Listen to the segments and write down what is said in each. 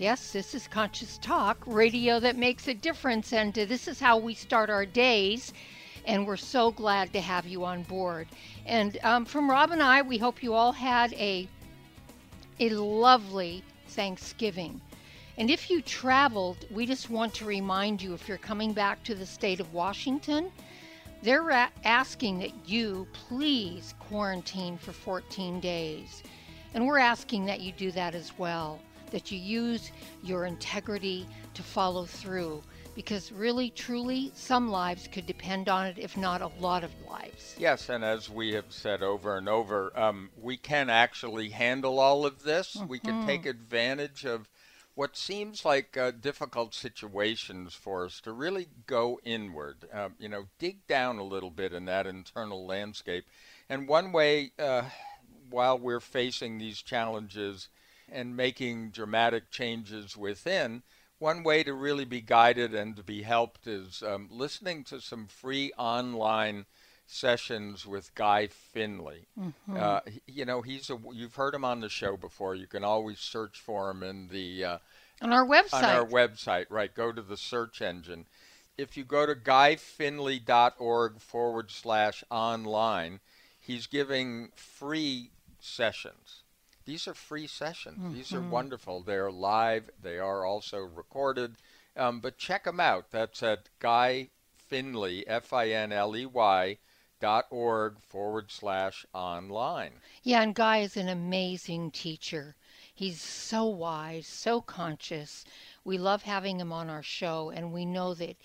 Yes, this is Conscious Talk, radio that makes a difference, and this is how we start our days. And we're so glad to have you on board. And um, from Rob and I, we hope you all had a a lovely Thanksgiving. And if you traveled, we just want to remind you if you're coming back to the state of Washington, they're asking that you please quarantine for 14 days. And we're asking that you do that as well, that you use your integrity to follow through. Because really, truly, some lives could depend on it, if not a lot of lives. Yes, and as we have said over and over, um, we can actually handle all of this. We can take advantage of what seems like uh, difficult situations for us to really go inward, uh, you know, dig down a little bit in that internal landscape. And one way, uh, while we're facing these challenges and making dramatic changes within, one way to really be guided and to be helped is um, listening to some free online sessions with Guy Finley. Uh, you know, he's a you've heard him on the show before. You can always search for him in the uh, On our website. on our website, right? Go to the search engine. If you go to guyfinley.org forward slash online, he's giving free sessions. These are free sessions. These are wonderful. They're live. They are also recorded. Um, but check them out. That's at Guy Finley, F I N L E Y, dot org forward slash online. Yeah, and Guy is an amazing teacher. He's so wise, so conscious. We love having him on our show, and we know that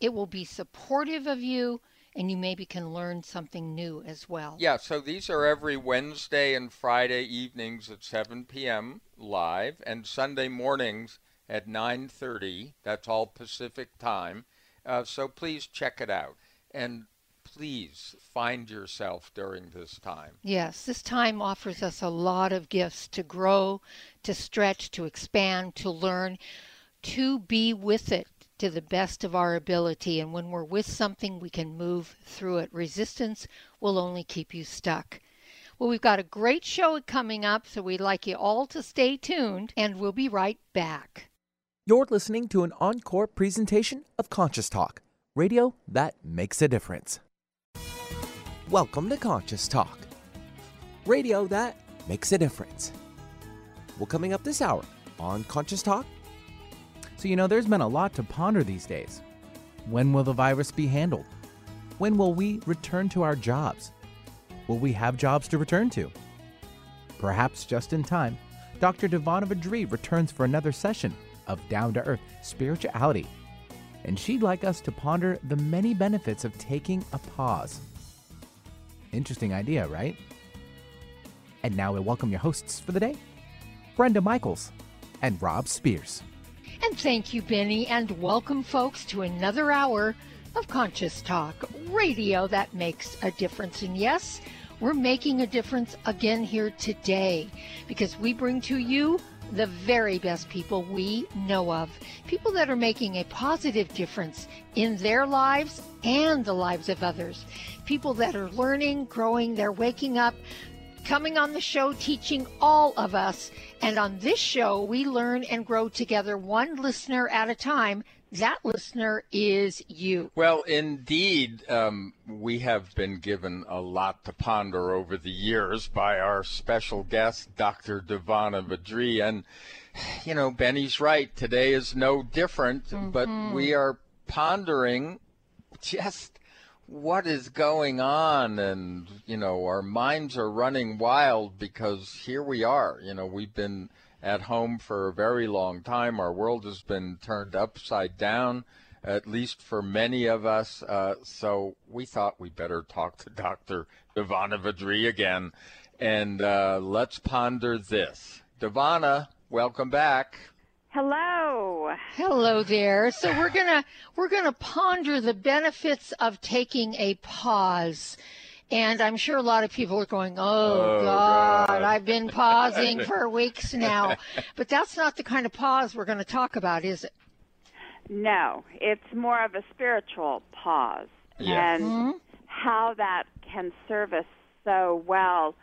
it will be supportive of you, and you maybe can learn something new as well. Yeah, so these are every Wednesday and Friday evenings at 7 p.m. live, and Sunday mornings at 9:30. That's all Pacific time. Uh, so please check it out, and please find yourself during this time. Yes, this time offers us a lot of gifts to grow, to stretch, to expand, to learn, to be with it to the best of our ability. And when we're with something, we can move through it. Resistance will only keep you stuck. Well, we've got a great show coming up, so we'd like you all to stay tuned, and we'll be right back. You're listening to an encore presentation of Conscious Talk, radio that makes a difference. Welcome to Conscious Talk, radio that makes a difference. Well, coming up this hour on Conscious Talk, So, you know, there's been a lot to ponder these days. When will the virus be handled? When will we return to our jobs? Will we have jobs to return to? Perhaps just in time, Dr. Devana Vadri returns for another session of Down to Earth Spirituality. And she'd like us to ponder the many benefits of taking a pause. Interesting idea, right? and now we welcome your hosts for the day, Brenda Michaels and Rob Spears. And thank you, Benny, and welcome, folks, to another hour of Conscious Talk, radio that makes a difference. And yes, we're making a difference again here today because we bring to you the very best people we know of. People that are making a positive difference in their lives and the lives of others. People that are learning, growing, they're waking up, coming on the show, teaching all of us. And on this show, we learn and grow together, one listener at a time. That listener is you. Well, indeed, um, we have been given a lot to ponder over the years by our special guest, Dr. Devana Vadri. And, you know, Benny's right. Today is no different, but we are pondering just what is going on. And, you know, our minds are running wild because here we are. You know, we've been at home for a very long time. Our world has been turned upside down at least for many of us. Uh, so we thought we better talk to Dr. Devana Vadri again. And uh, let's ponder this. Devana, welcome back. Hello. Hello there. So we're going to we're going to ponder the benefits of taking a pause. And I'm sure a lot of people are going, "Oh, Oh, God, God." I've been pausing for weeks now." But that's not the kind of pause we're going to talk about, is it? No, it's more of a spiritual pause Yeah. and Mhm. how that can serve us so well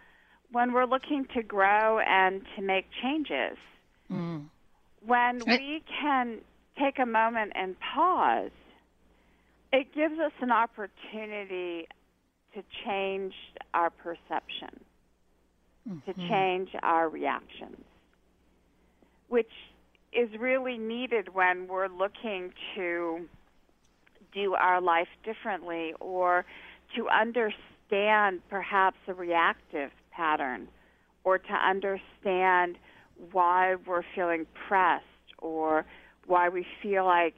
when we're looking to grow and to make changes. Mm. When we can take a moment and pause, it gives us an opportunity to change our perception, to mm-hmm. change our reactions, which is really needed when we're looking to do our life differently or to understand perhaps a reactive pattern or to understand why we're feeling pressed or why we feel like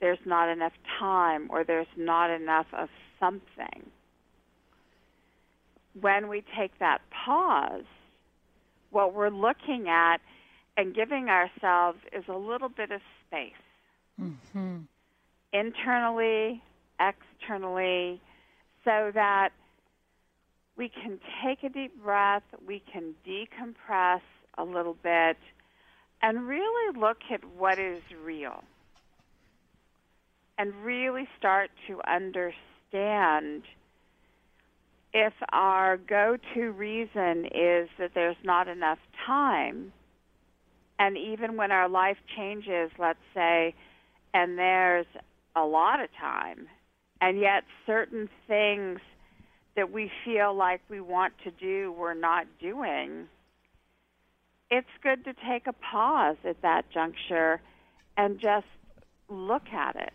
there's not enough time or there's not enough of something. When we take that pause, what we're looking at and giving ourselves is a little bit of space Mm-hmm. internally, externally, so that we can take a deep breath, we can decompress a little bit, and really look at what is real. And really start to understand if our go to reason is that there's not enough time, and even when our life changes, let's say, and there's a lot of time, and yet certain things that we feel like we want to do we're not doing, it's good to take a pause at that juncture and just look at it.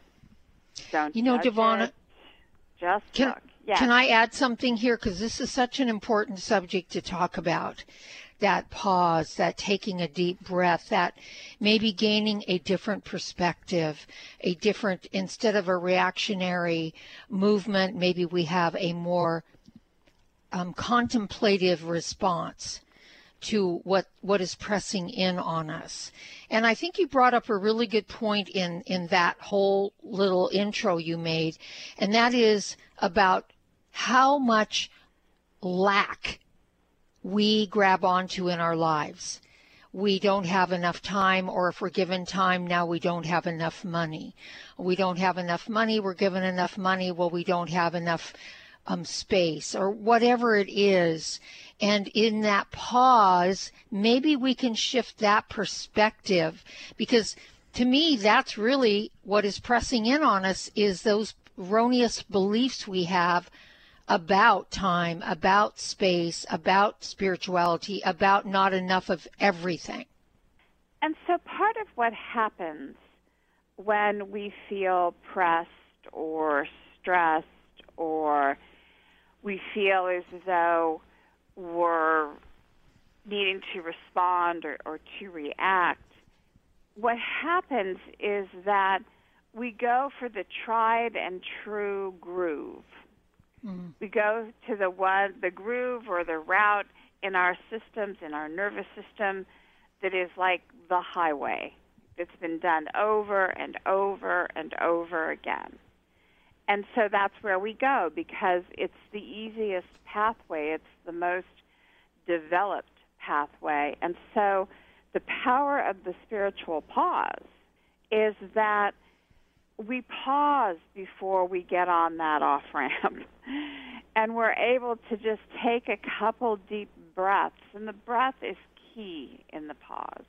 Don't You know, Devonna, it. just Can, look. Yes. can I add something here? Because this is such an important subject to talk about. That pause, that taking a deep breath, that maybe gaining a different perspective, a different, instead of a reactionary movement, maybe we have a more um, contemplative response to what what is pressing in on us. And I think you brought up a really good point in in that whole little intro you made, and that is about how much lack we grab onto in our lives. We don't have enough time, or if we're given time, now we don't have enough money. We don't have enough money, we're given enough money, well, we don't have enough um, space, or whatever it is. And in that pause, maybe we can shift that perspective because to me, that's really what is pressing in on us is those erroneous beliefs we have about time, about space, about spirituality, about not enough of everything. And so part of what happens when we feel pressed or stressed or we feel as though we're needing to respond or, or to react, what happens is that we go for the tried and true groove. Mm-hmm. We go to the one, the groove or the route in our systems, in our nervous system, that is like the highway. It's been done over and over and over again. And so that's where we go because it's the easiest pathway. It's the most developed pathway. And so the power of the spiritual pause is that we pause before we get on that off ramp. and we're able to just take a couple deep breaths. And the breath is key in the pause.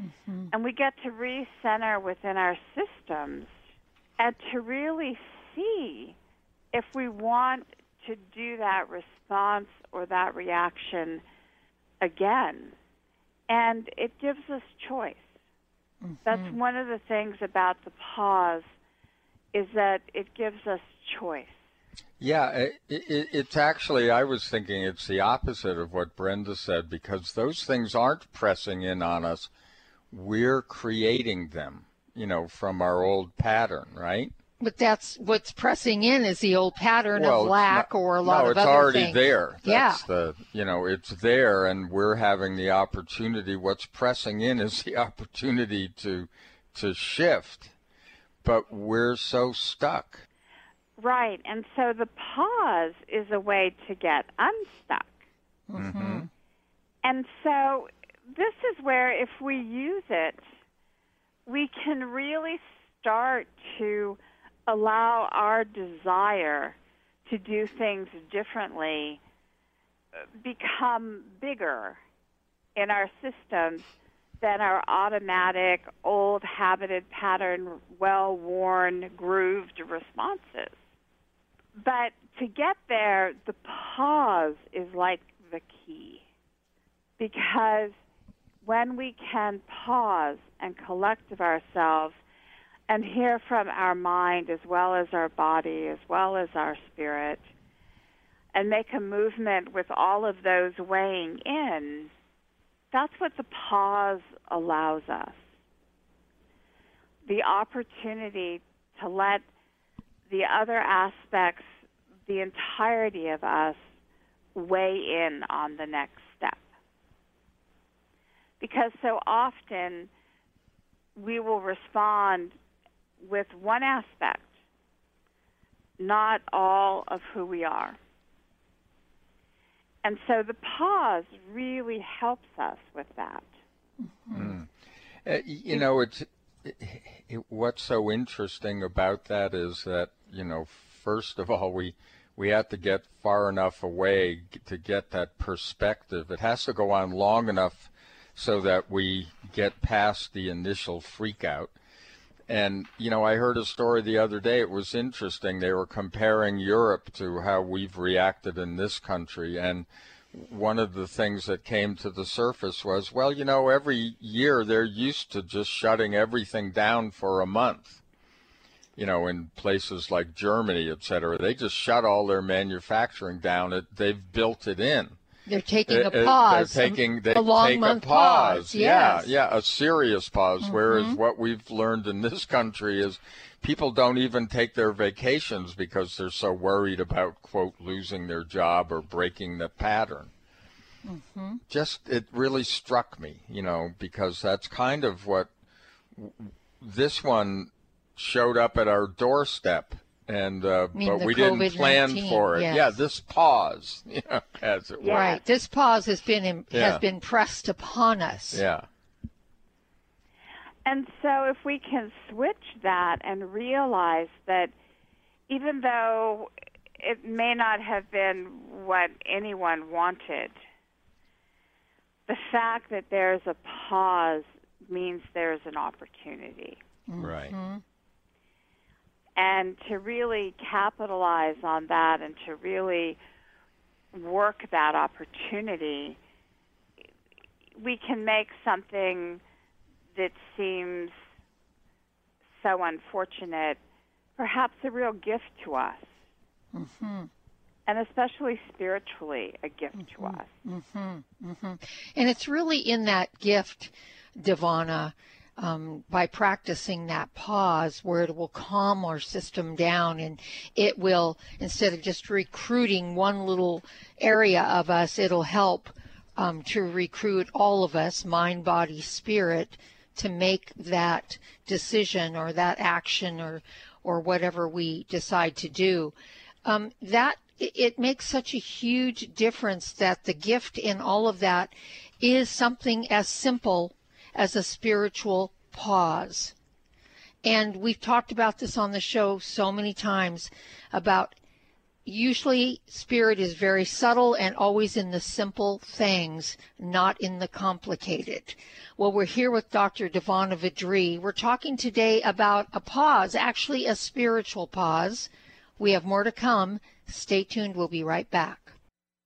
Mm-hmm. And we get to recenter within our systems and to really see if we want to do that response or that reaction again. And it gives us choice. That's mm-hmm. one of the things about the pause is that it gives us choice. Yeah, it, it, it's actually, I was thinking it's the opposite of what Brenda said because those things aren't pressing in on us. We're creating them, you know, from our old pattern, right? But that's what's pressing in is the old pattern well, of lack not, or a lot no, of it's already things. there. That's yeah. the you know, it's there and we're having the opportunity what's pressing in is the opportunity to to shift. But we're so stuck. Right. And so the pause is a way to get unstuck. Mm-hmm. And so this is where if we use it, we can really start to allow our desire to do things differently uh, become bigger in our systems than our automatic, old, habited pattern, well worn, grooved responses. But to get there, the pause is like the key. Because when we can pause and collect of ourselves and hear from our mind as well as our body, as well as our spirit, and make a movement with all of those weighing in, that's what the pause allows us. The opportunity to let the other aspects, the entirety of us, weigh in on the next step. Because so often we will respond with one aspect, not all of who we are. And so the pause really helps us with that. Mm. Uh, you know, it's it, it, what's so interesting about that is that you know, first of all, we we have to get far enough away to get that perspective. It has to go on long enough so that we get past the initial freak out. And, you know, I heard a story the other day. It was interesting. They were comparing Europe to how we've reacted in this country. And one of the things that came to the surface was, well, you know, every year they're used to just shutting everything down for a month. You know, in places like Germany, et cetera, they just shut all their manufacturing down. It, they've built it in. They're taking a Uh, pause. They're taking they a long take month a pause. Yes. Yeah, yeah, a serious pause. Mm-hmm. Whereas what we've learned in this country is people don't even take their vacations because they're so worried about quote losing their job or breaking the pattern. Mm-hmm. Just it really struck me, you know, because that's kind of what w- this one showed up at our doorstep and uh, mean but the we didn't plan for it. yes. Yeah, this pause, you know, as it were. Right. This pause has been in, Yeah. has been pressed upon us. Yeah. And so, if we can switch that and realize that even though it may not have been what anyone wanted, the fact that there's a pause means there's an opportunity. Right. And to really capitalize on that and to really work that opportunity, we can make something that seems so unfortunate perhaps a real gift to us. Mm-hmm. And especially spiritually, a gift to mm-hmm. us. Mm-hmm. And it's really in that gift, Divana, um, by practicing that pause where it will calm our system down and it will, instead of just recruiting one little area of us, it'll help um, to recruit all of us, mind, body, spirit, to make that decision or that action or, or whatever we decide to do. Um, that it it makes such a huge difference that the gift in all of that is something as simple as a spiritual pause. And we've talked about this on the show so many times about usually spirit is very subtle and always in the simple things, not in the complicated. Well, we're here with Dr. Devana Vidri. We're talking today about a pause, actually a spiritual pause. We have more to come. Stay tuned. We'll be right back.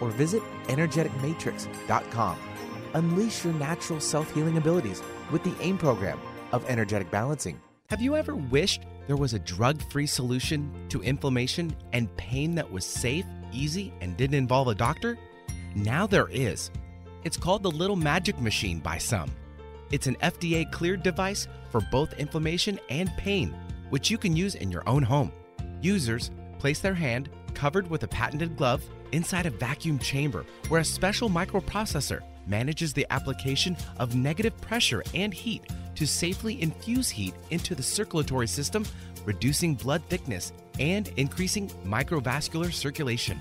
or visit energeticmatrix.com. Unleash your natural self healing abilities with the AIM program of energetic balancing. Have you ever wished there was a drug free solution to inflammation and pain that was safe, easy, and didn't involve a doctor? Now there is. It's called the Little Magic Machine by some. It's an FDA cleared device for both inflammation and pain, which you can use in your own home. Users place their hand, covered with a patented glove, inside a vacuum chamber where a special microprocessor manages the application of negative pressure and heat to safely infuse heat into the circulatory system, reducing blood thickness and increasing microvascular circulation.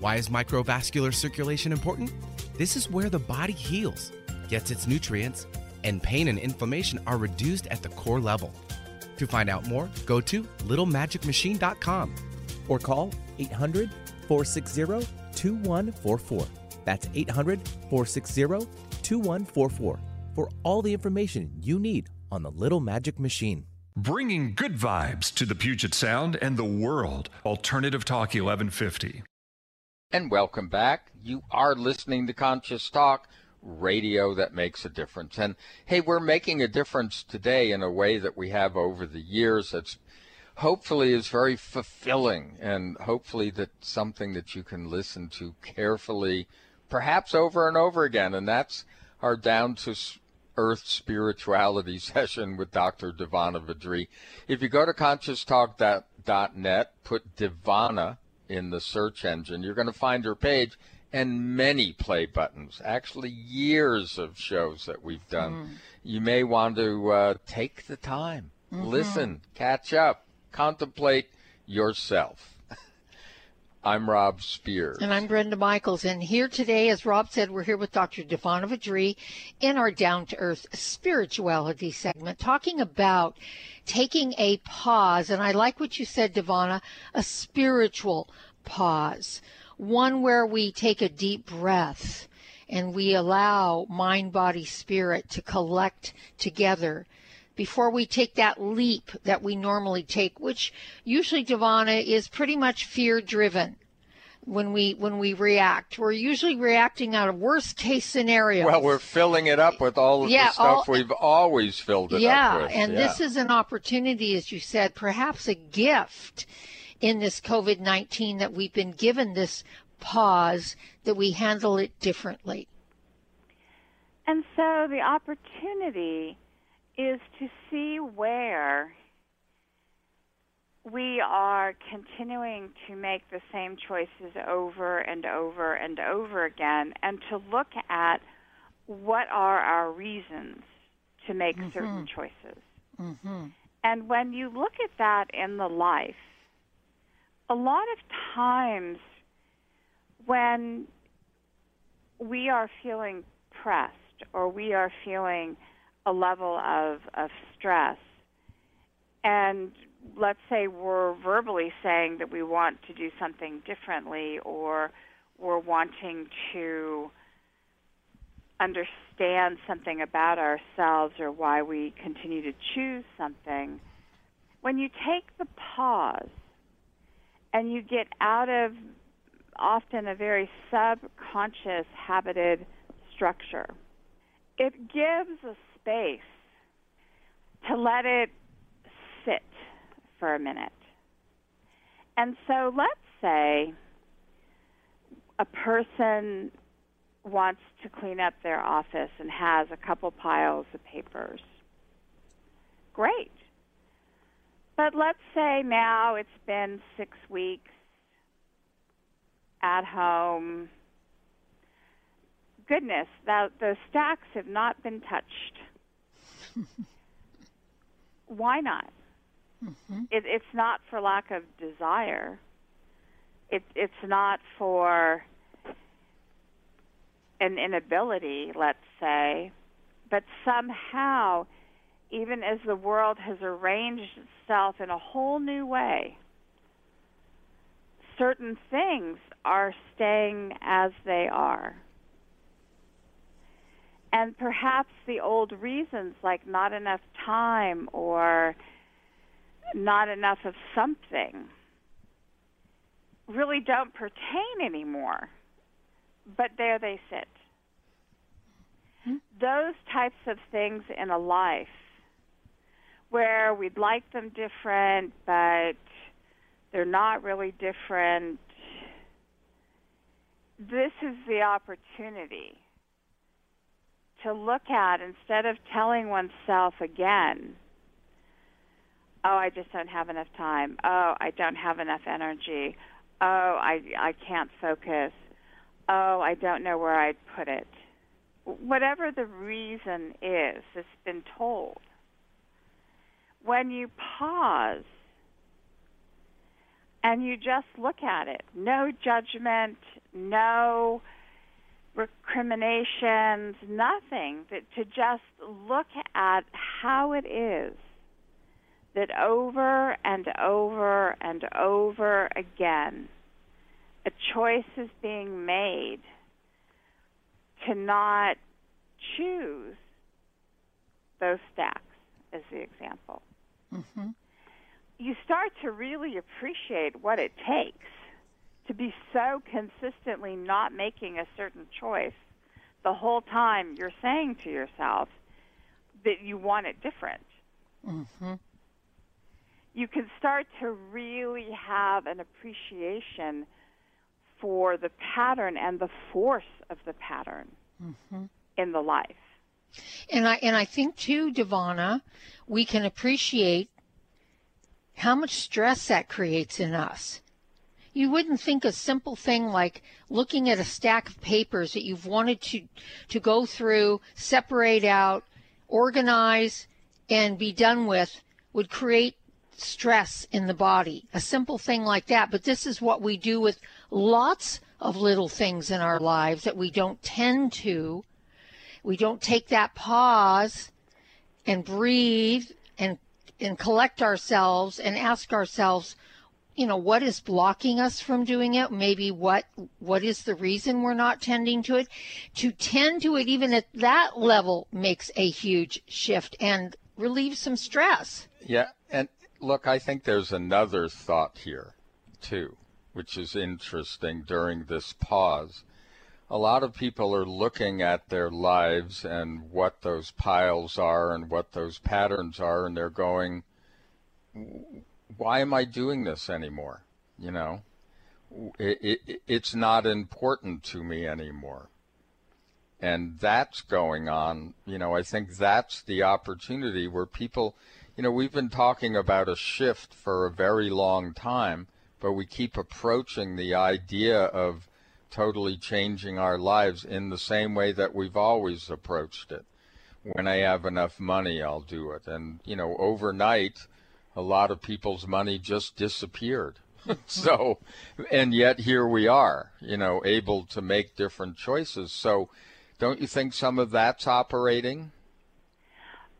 Why is microvascular circulation important? This is where the body heals, gets its nutrients, and pain and inflammation are reduced at the core level. To find out more, go to littlemagicmachine.com or call 800 460 2144. That's 800 460 2144 for all the information you need on the Little Magic Machine. Bringing good vibes to the Puget Sound and the world. Alternative Talk 1150. And welcome back. You are listening to Conscious Talk, radio that makes a difference. And hey, we're making a difference today in a way that we have over the years that's hopefully is very fulfilling and hopefully that something that you can listen to carefully, perhaps over and over again. And that's our down to earth spirituality session with Dr. Divana Vadri. If you go to conscioustalk.net, put Divana in the search engine, you're going to find her page and many play buttons. Actually, years of shows that we've done. Mm. You may want to uh, take the time, mm-hmm. listen, catch up, contemplate yourself. I'm Rob Spears. And I'm Brenda Michaels. And here today, as Rob said, we're here with Dr. Devana Vadri in our Down to Earth Spirituality segment, talking about taking a pause. And I like what you said, Devana, a spiritual pause, one where we take a deep breath and we allow mind, body, spirit to collect together before we take that leap that we normally take, which usually, Devana, is pretty much fear driven. When we when we react, we're usually reacting out of worst case scenario. Well, we're filling it up with all of Yeah, the stuff all- we've always filled it yeah, up with. and yeah. this is an opportunity, as you said, perhaps a gift in this COVID 19 that we've been given this pause, that we handle it differently. And so the opportunity is to see where we are continuing to make the same choices over and over and over again, and to look at what are our reasons to make certain choices. Mm-hmm. And when you look at that in the life, a lot of times when we are feeling pressed or we are feeling a level of, of stress, and let's say we're verbally saying that we want to do something differently or we're wanting to understand something about ourselves or why we continue to choose something, when you take the pause and you get out of often a very subconscious habited structure, it gives a space to let it sit for a minute. And so let's say a person wants to clean up their office and has a couple piles of papers. Great. But let's say now it's been six weeks at home. Goodness, the, the stacks have not been touched. Why not? Mm-hmm. It, it's not for lack of desire. It, it's not for an inability, let's say, but somehow, even as the world has arranged itself in a whole new way, certain things are staying as they are. And perhaps the old reasons, like not enough time or not enough of something, really don't pertain anymore. But there they sit. Hmm? Those types of things in a life where we'd like them different, but they're not really different. This is the opportunity to look at instead of telling oneself again, oh, I just don't have enough time. Oh, I don't have enough energy. Oh, I I can't focus. Oh, I don't know where I'd put it. Whatever the reason is that's been told. When you pause and you just look at it, no judgment, no recriminations, nothing, that to just look at how it is that over and over and over again a choice is being made to not choose those stacks as the example. Mm-hmm. You start to really appreciate what it takes to be so consistently not making a certain choice the whole time you're saying to yourself that you want it different. Mm-hmm. You can start to really have an appreciation for the pattern and the force of the pattern Mm-hmm. in the life. And I and I think too, Devana, we can appreciate how much stress that creates in us. You wouldn't think a simple thing like looking at a stack of papers that you've wanted to to go through, separate out, organize, and be done with would create stress in the body. A simple thing like that. But this is what we do with lots of little things in our lives that we don't tend to. We don't take that pause and breathe and and collect ourselves and ask ourselves, you know, what is blocking us from doing it? Maybe what what is the reason we're not tending to it? To tend to it even at that level makes a huge shift and relieves some stress. Yeah, and look, I think there's another thought here too, which is interesting during this pause. A lot of people are looking at their lives and what those piles are and what those patterns are, and they're going, why am I doing this anymore? You know, it, it, it's not important to me anymore. And that's going on. You know, I think that's the opportunity where people, you know, we've been talking about a shift for a very long time, but we keep approaching the idea of totally changing our lives in the same way that we've always approached it. When I have enough money, I'll do it. And, you know, overnight, a lot of people's money just disappeared. so, and yet here we are, you know, able to make different choices. So, don't you think some of that's operating?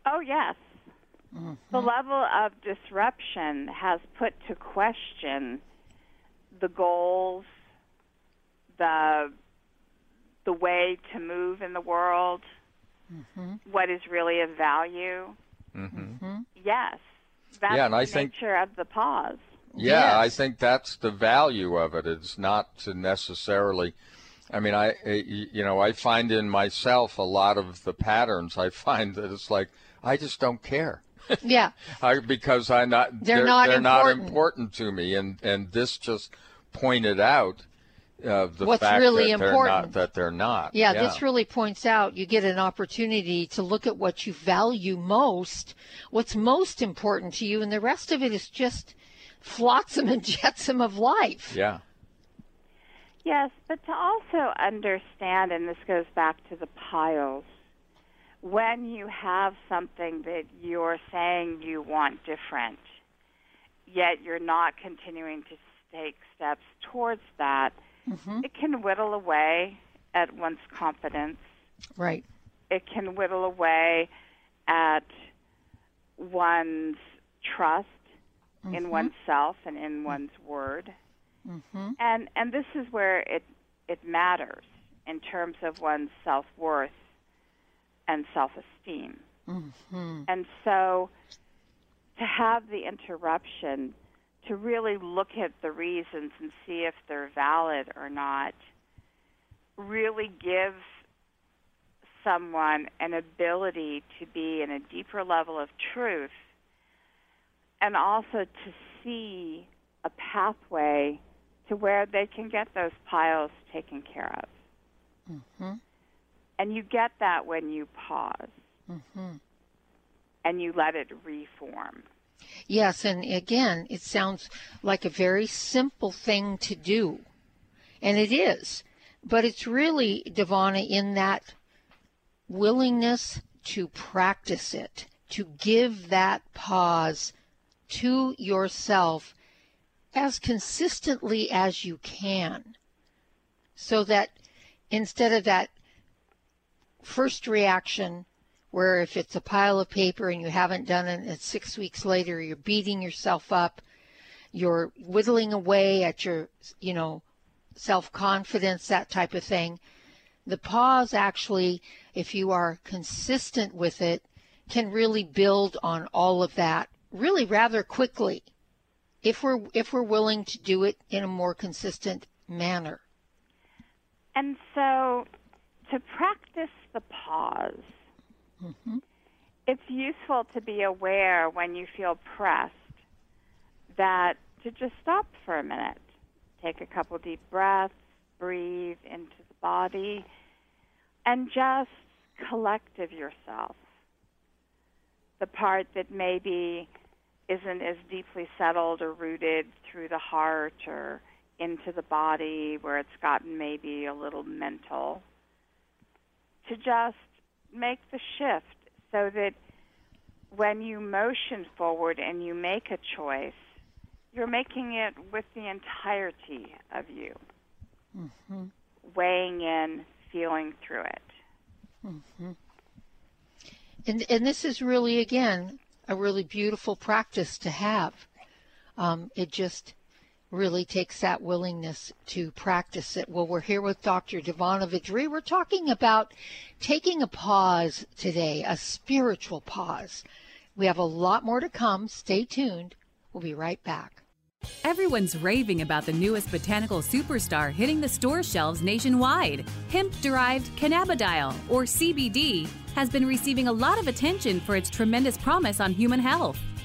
Oh, yes. Mm-hmm. The level of disruption has put to question the goals, the the way to move in the world, mm-hmm. what is really of value. Mm-hmm. Yes, that's yeah, and I think, nature of the pause. Yeah, yes. I think that's the value of it. It's not to necessarily. I mean, I eh, you know I find in myself a lot of the patterns. I find that it's like I just don't care. Yeah. I, because I not they're, they're not they're important. not important to me, and and this just pointed out uh, the What's fact really that important. They're not, that they're not. Yeah, yeah, this really points out you get an opportunity to look at what you value most, what's most important to you, and the rest of it is just flotsam and jetsam of life. Yeah. Yes, but to also understand, and this goes back to the piles, when you have something that you're saying you want different, yet you're not continuing to take steps towards that, mm-hmm. it can whittle away at one's confidence. Right. It can whittle away at one's trust mm-hmm. in oneself and in one's word. Mm-hmm. And and this is where it it matters in terms of one's self worth and self esteem. Mm-hmm. And so to have the interruption to really look at the reasons and see if they're valid or not really gives someone an ability to be in a deeper level of truth and also to see a pathway to where they can get those piles taken care of. Mm-hmm. And you get that when you pause mm-hmm. and you let it reform. Yes, and again, it sounds like a very simple thing to do. And it is. But it's really, Devana, in that willingness to practice it, to give that pause to yourself as consistently as you can. So that instead of that first reaction where if it's a pile of paper and you haven't done it, and six weeks later you're beating yourself up, you're whittling away at your, you know, self confidence, that type of thing. The pause actually, if you are consistent with it, can really build on all of that really rather quickly if we're if we're willing to do it in a more consistent manner. And so to practice the pause Mm-hmm. It's useful to be aware when you feel pressed that to just stop for a minute, take a couple deep breaths, breathe into the body, and just collective yourself. The part that maybe isn't as deeply settled or rooted through the heart or into the body where it's gotten maybe a little mental. To just make the shift so that when you motion forward and you make a choice, you're making it with the entirety of you, mm-hmm. weighing in, feeling through it. Mm-hmm. And and this is really again a really beautiful practice to have. Um, it just really takes that willingness to practice it. Well, we're here with Dr. Devana Vidri. We're talking about taking a pause today, a spiritual pause. We have a lot more to come. Stay tuned. We'll be right back. Everyone's raving about the newest botanical superstar hitting the store shelves nationwide. Hemp derived cannabidiol, or CBD, has been receiving a lot of attention for its tremendous promise on human health.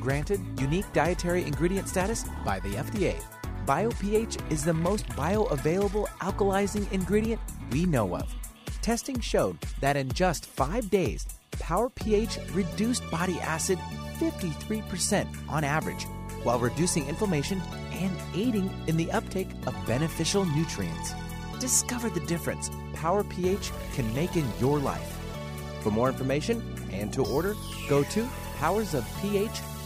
granted unique dietary ingredient status by the FDA. BioPH is the most bioavailable alkalizing ingredient we know of. Testing showed that in just five days, Power pH reduced body acid 53% on average, while reducing inflammation and aiding in the uptake of beneficial nutrients. Discover the difference Power pH can make in your life. For more information and to order, go to powersofph.com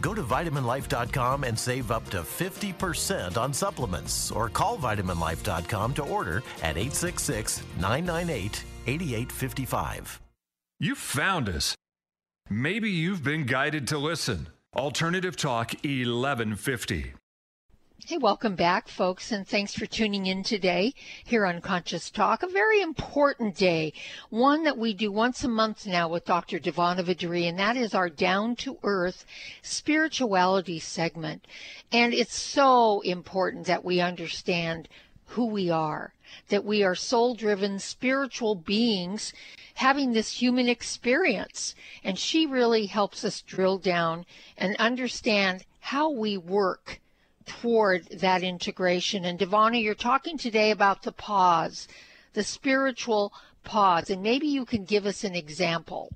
Go to vitaminlife.com and save up to 50% on supplements or call vitaminlife.com to order at 866 998 8855. You found us. Maybe you've been guided to listen. Alternative Talk 1150. Hey, welcome back, folks, and thanks for tuning in today here on Conscious Talk. A very important day, one that we do once a month now with Dr. Devana Vidri, and that is our Down to Earth spirituality segment. And it's so important that we understand who we are, that we are soul driven spiritual beings having this human experience. And she really helps us drill down and understand how we work toward that integration. And Devana, you're talking today about the pause, the spiritual pause, and maybe you can give us an example.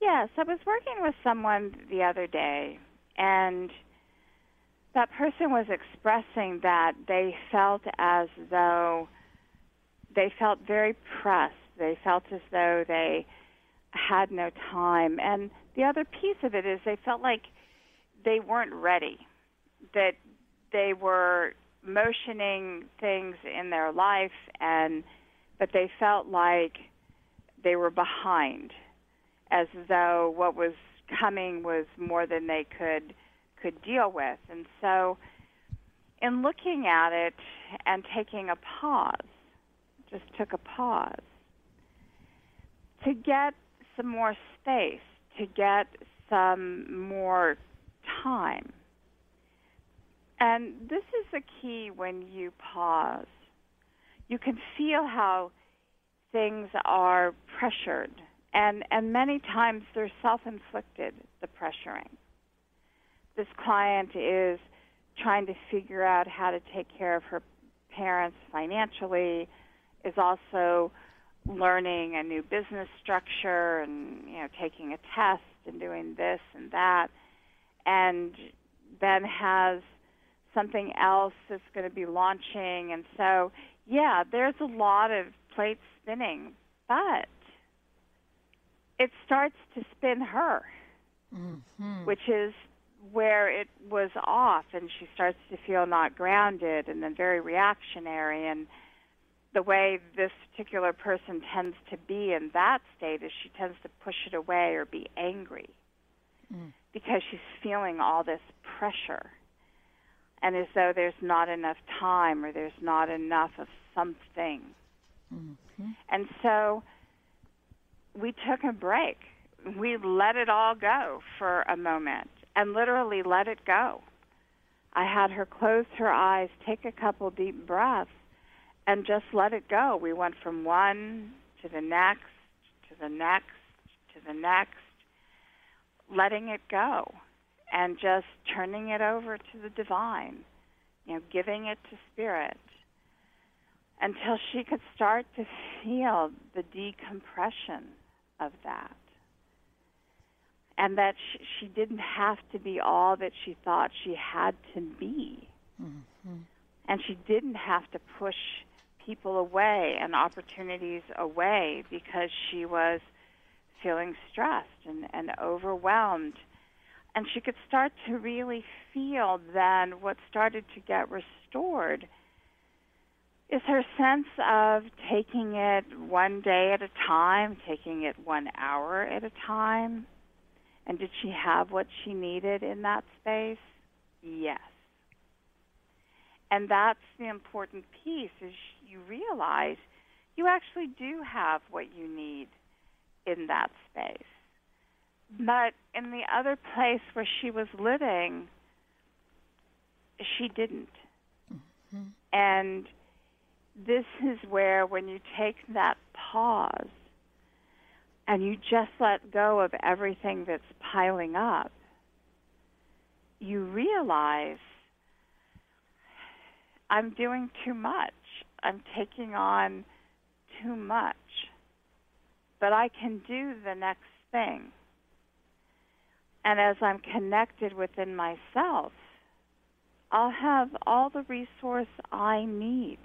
Yes, I was working with someone the other day, and that person was expressing that they felt as though they felt very pressed. They felt as though they had no time. And the other piece of it is they felt like they weren't ready that they were motioning things in their life and but they felt like they were behind as though what was coming was more than they could could deal with. And so in looking at it and taking a pause just took a pause to get some more space to get some more time and this is the key when you pause. You can feel how things are pressured, and, and many times they're self inflicted, the pressuring. This client is trying to figure out how to take care of her parents financially, is also learning a new business structure and you know taking a test and doing this and that and then has something else that's going to be launching. And so, yeah, there's a lot of plates spinning, but it starts to spin her, mm-hmm. which is where it was off, and she starts to feel not grounded and then very reactionary. And the way this particular person tends to be in that state is she tends to push it away or be angry mm. because she's feeling all this pressure and as though there's not enough time or there's not enough of something. Mm-hmm. And so we took a break. We let it all go for a moment and literally let it go. I had her close her eyes, take a couple deep breaths, and just let it go. We went from one to the next, to the next, to the next, letting it go and just turning it over to the divine, you know, giving it to spirit until she could start to feel the decompression of that. And that she, she didn't have to be all that she thought she had to be. Mm-hmm. And she didn't have to push people away and opportunities away because she was feeling stressed and, and overwhelmed and she could start to really feel then what started to get restored is her sense of taking it one day at a time, taking it one hour at a time. And did she have what she needed in that space? Yes. And that's the important piece is you realize you actually do have what you need in that space. But in the other place where she was living, she didn't. Mm-hmm. And this is where, when you take that pause and you just let go of everything that's piling up, you realize I'm doing too much. I'm taking on too much. But I can do the next thing. And as I'm connected within myself, I'll have all the resource I need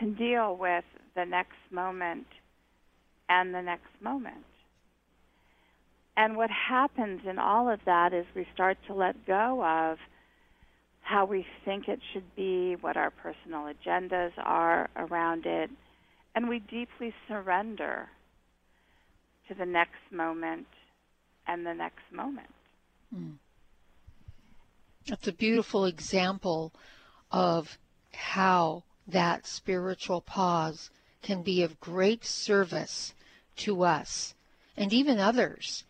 to deal with the next moment and the next moment. And what happens in all of that is we start to let go of how we think it should be, what our personal agendas are around it, and we deeply surrender to the next moment and the next moment. Mm. That's a beautiful example of how that spiritual pause can be of great service to us and even others.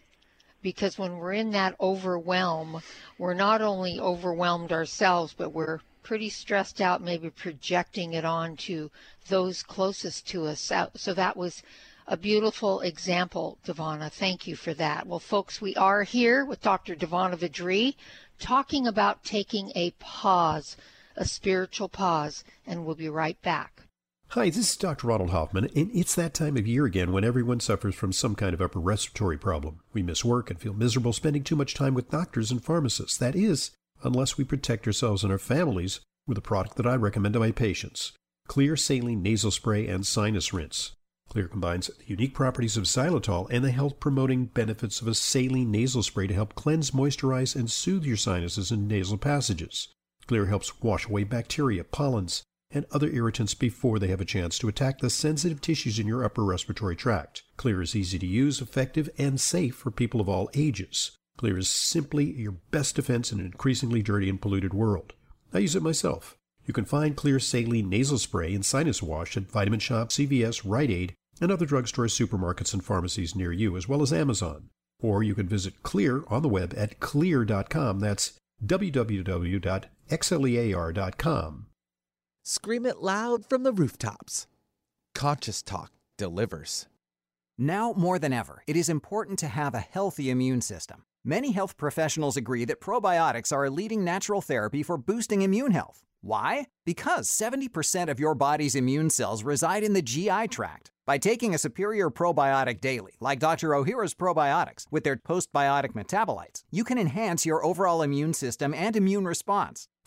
Because when we're in that overwhelm, we're not only overwhelmed ourselves, but we're pretty stressed out, maybe projecting it onto those closest to us. So that was a beautiful example, Devana. Thank you for that. Well, folks, we are here with Dr. Devana Vidri talking about taking a pause, a spiritual pause, and we'll be right back. Hi, this is Dr. Ronald Hoffman, and it's that time of year again when everyone suffers from some kind of upper respiratory problem. We miss work and feel miserable spending too much time with doctors and pharmacists. That is, unless we protect ourselves and our families with a product that I recommend to my patients Xlear Saline Nasal Spray and Sinus Rinse. Xlear combines the unique properties of xylitol and the health promoting benefits of a saline nasal spray to help cleanse, moisturize, and soothe your sinuses and nasal passages. Xlear helps wash away bacteria, pollens, and other irritants before they have a chance to attack the sensitive tissues in your upper respiratory tract. Xlear is easy to use, effective, and safe for people of all ages. Xlear is simply your best defense in an increasingly dirty and polluted world. I use it myself. You can find Xlear Saline Nasal Spray and Sinus Wash at Vitamin Shoppe, CVS, Rite Aid, and other drugstores, supermarkets, and pharmacies near you, as well as Amazon. Or you can visit Xlear on the web at clear.com. That's www.xlear.com. Scream it loud from the rooftops. Conscious Talk delivers. Now more than ever, it is important to have a healthy immune system. Many health professionals agree that probiotics are a leading natural therapy for boosting immune health. Why? Because 70% of your body's immune cells reside in the GI tract. By taking a superior probiotic daily, like Dr. Ohhira's probiotics, with their postbiotic metabolites, you can enhance your overall immune system and immune response.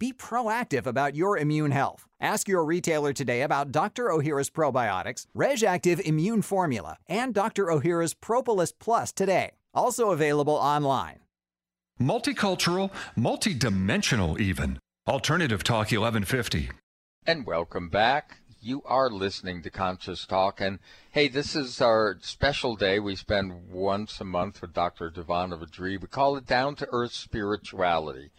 Be proactive about your immune health. Ask your retailer today about Dr. Ohhira's probiotics, Reg'Activ Immune Formula, and Dr. Ohhira's Propolis Plus today. Also available online. Multicultural, multidimensional, even. Alternative Talk 1150. And welcome back. You are listening to Conscious Talk. And hey, this is our special day. We spend once a month with Dr. Devana Vidri. We call it Down to Earth Spirituality.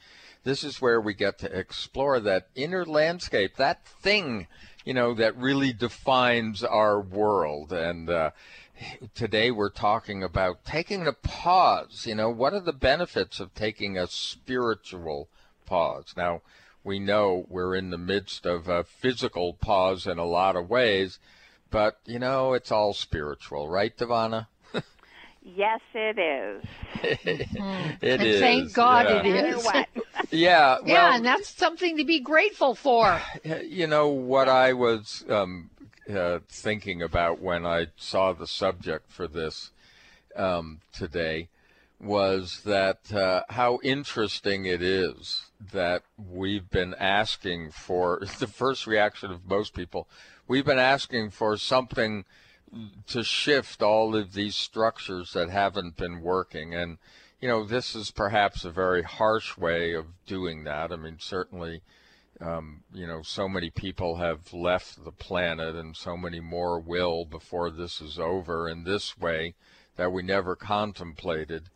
This is where we get to explore that inner landscape, that thing, you know, that really defines our world. And uh, today we're talking about taking a pause. You know, what are the benefits of taking a spiritual pause? Now, we know we're in the midst of a physical pause in a lot of ways, but you know, it's all spiritual, right, Devana? Yes, it is. Mm-hmm. It and is, Thank God yeah. it is. yeah, well, yeah, and that's something to be grateful for. You know what I was um, uh, thinking about when I saw the subject for this um, today was that uh, how interesting it is that we've been asking for the first reaction of most people we've been asking for something to shift all of these structures that haven't been working. And you know this is perhaps a very harsh way of doing that. I mean certainly um, you know so many people have left the planet and so many more will before this is over in this way that we never contemplated.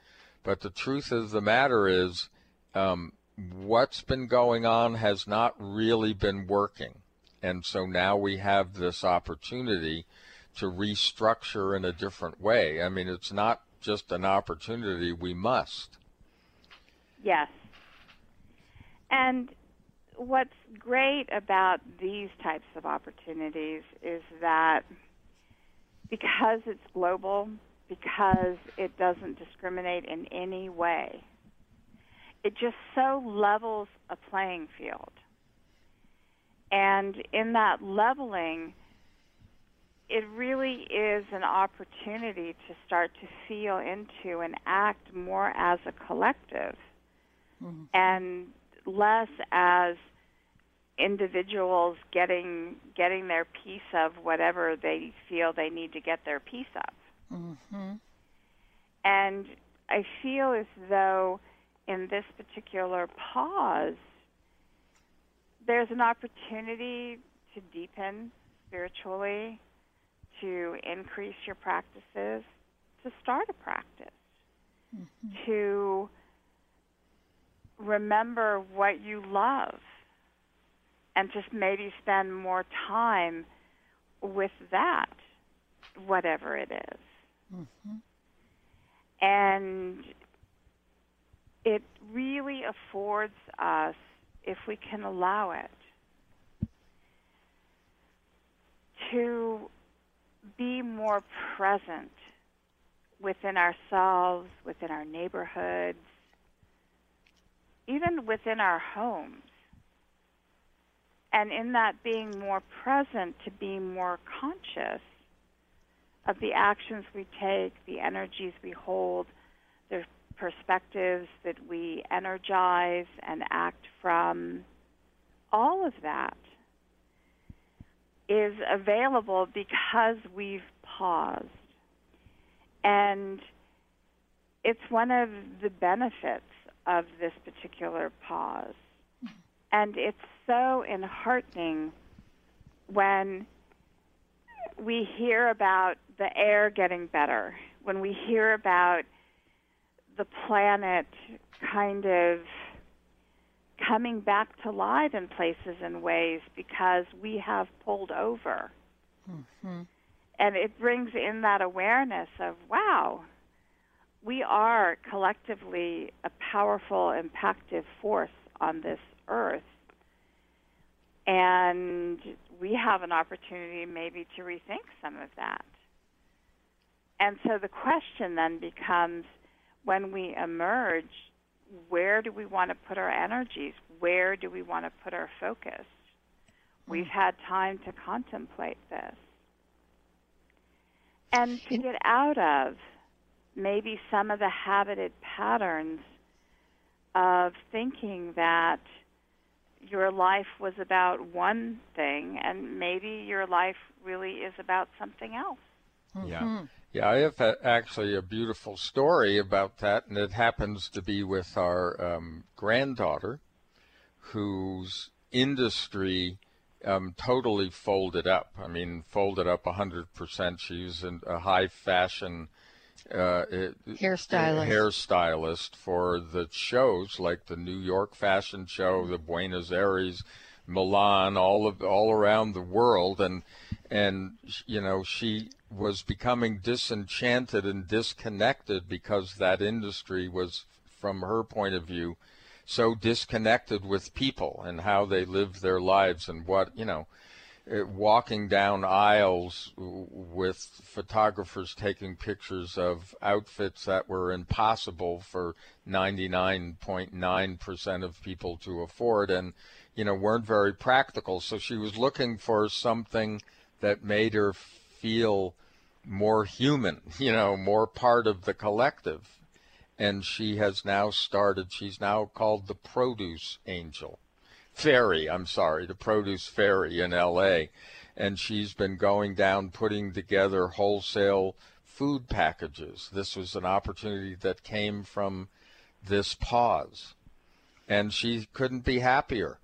But the truth of the matter is um, what's been going on has not really been working. And so now we have this opportunity to restructure in a different way. I mean, it's not just an opportunity, we must. Yes. And what's great about these types of opportunities is that because it's global, because it doesn't discriminate in any way, it just so levels a playing field. And in that leveling, it really is an opportunity to start to feel into and act more as a collective Mm-hmm. and less as individuals getting getting their piece of whatever they feel they need to get their piece of. Mm-hmm. And I feel as though in this particular pause, there's an opportunity to deepen spiritually, to increase your practices, to start a practice, mm-hmm. to remember what you love, and just maybe spend more time with that, whatever it is. Mm-hmm. And it really affords us, if we can allow it, to be more present within ourselves, within our neighborhoods, even within our homes. And in that being more present, to be more conscious of the actions we take, the energies we hold, the perspectives that we energize and act from, all of that is available because we've paused. And it's one of the benefits of this particular pause. And it's so enheartening when we hear about the air getting better, when we hear about the planet kind of coming back to life in places and ways because we have pulled over. Mm-hmm. And it brings in that awareness of, wow, we are collectively a powerful, impactive force on this earth. And we have an opportunity maybe to rethink some of that. And so the question then becomes when we emerge, where do we want to put our energies? Where do we want to put our focus? We've had time to contemplate this. And to get out of maybe some of the habited patterns of thinking that your life was about one thing and maybe your life really is about something else. Yeah. Mm-hmm. Yeah, I have a, actually a beautiful story about that, and it happens to be with our um, granddaughter, whose industry um, totally folded up. I mean, folded up 100%. She's a high fashion uh, hairstylist. hairstylist for the shows like the New York Fashion Show, the Buenos Aires, Milan, all of all around the world, and and you know she was becoming disenchanted and disconnected because that industry was, from her point of view, so disconnected with people and how they lived their lives and what you know uh, walking down aisles with photographers taking pictures of outfits that were impossible for 99.9% of people to afford and you know weren't very practical. So she was looking for something that made her feel more human you know more part of the collective and she has now started she's now called the produce angel Fairy, I'm sorry, the Produce Fairy in LA. And she's been going down putting together wholesale food packages. This was an opportunity that came from this pause. And she couldn't be happier.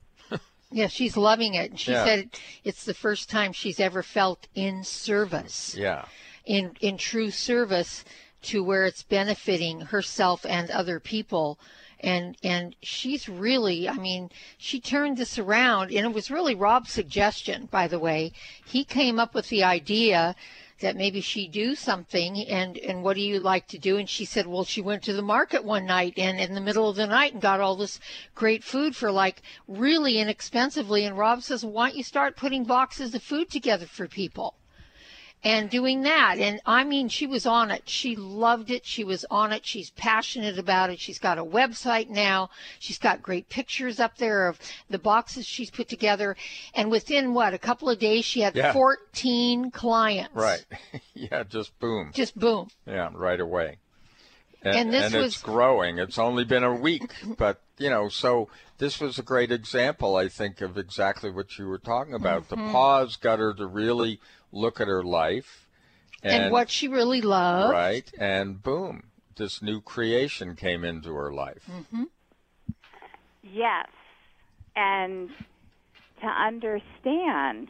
Yeah, she's loving it. And she Yeah. said it's the first time she's ever felt in service. Yeah. in in true service to where it's benefiting herself and other people and and she's really i mean she turned this around and it was really rob's suggestion by the way he came up with the idea that maybe she do something and and what do you like to do? And she said well she went to the market one night and in the middle of the night and got all this great food for like really inexpensively. And rob says why don't you start putting boxes of food together for people and doing that. And I mean, she was on it. She loved it. She was on it. She's passionate about it. She's got a website now. She's got great pictures up there of the boxes she's put together. And within what, a couple of days, she had Yeah. 14 clients. Right. yeah, just boom. Just boom. Yeah, right away. And this and was- it's growing. It's only been a week, but you know, so this was a great example, I think, of exactly what you were talking about. Mhm. The pause got her to really look at her life And, what she really loved. Right, and boom, this new creation came into her life. Mm-hmm. Yes. And to understand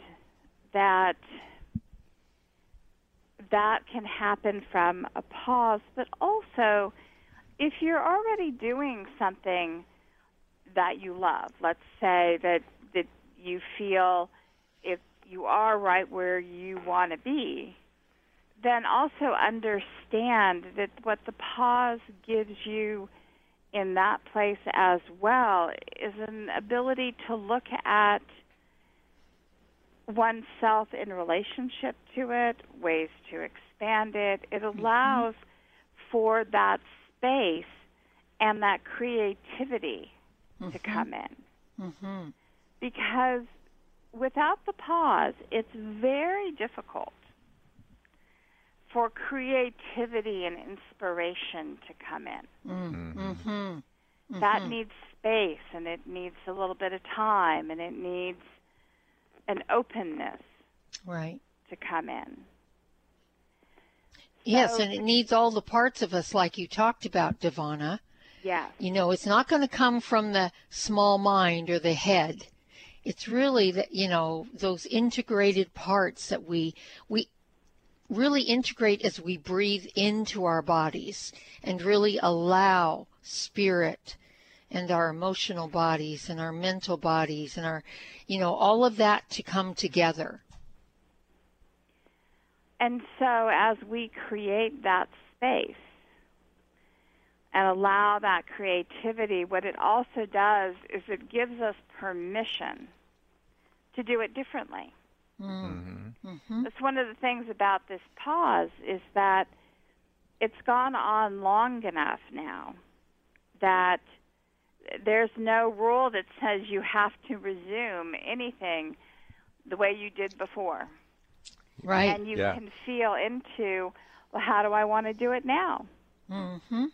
that that can happen from a pause, but also if you're already doing something that you love, let's say that, that you feel if you are right where you want to be, then also understand that what the pause gives you in that place as well is an ability to look at oneself in relationship to it, ways to expand it. It allows for that space and that creativity to come in. Mm-hmm. Because without the pause, it's very difficult for creativity and inspiration to come in. Mm-hmm. That needs space and it needs a little bit of time and it needs an openness Right. to come in. Yes, So- and it needs all the parts of us, like you talked about, Devana. Yeah. You know, it's not going to come from the small mind or the head. It's really that you know those integrated parts that we we really integrate as we breathe into our bodies and really allow spirit and our emotional bodies and our mental bodies and our you know all of that to come together. And so as we create that space and allow that creativity, what it also does is it gives us permission to do it differently. Mm-hmm. That's one of the things about this pause is that it's gone on long enough now that there's no rule that says you have to resume anything the way you did before. Right. And you Yeah. can feel into, well, how do I want to do it now? Mm-hmm.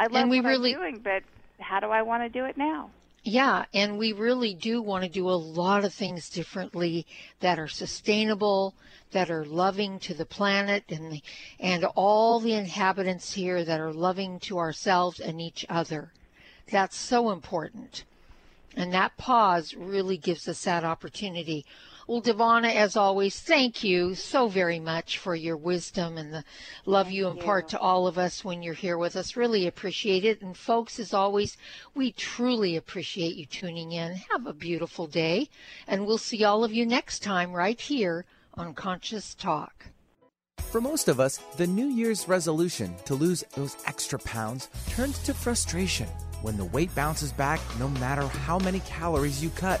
I love And we what really- I'm doing, but how do I want to do it now? Yeah, and we really do want to do a lot of things differently that are sustainable, that are loving to the planet and the, and all the inhabitants here that are loving to ourselves and each other. That's so important. And that pause really gives us that opportunity. Well, Devana, as always, thank you so very much for your wisdom and the love you impart to all of us when you're here with us. Really appreciate it. And folks, as always, we truly appreciate you tuning in. Have a beautiful day. And we'll see all of you next time right here on Conscious Talk. For most of us, the New Year's resolution to lose those extra pounds turns to frustration when the weight bounces back no matter how many calories you cut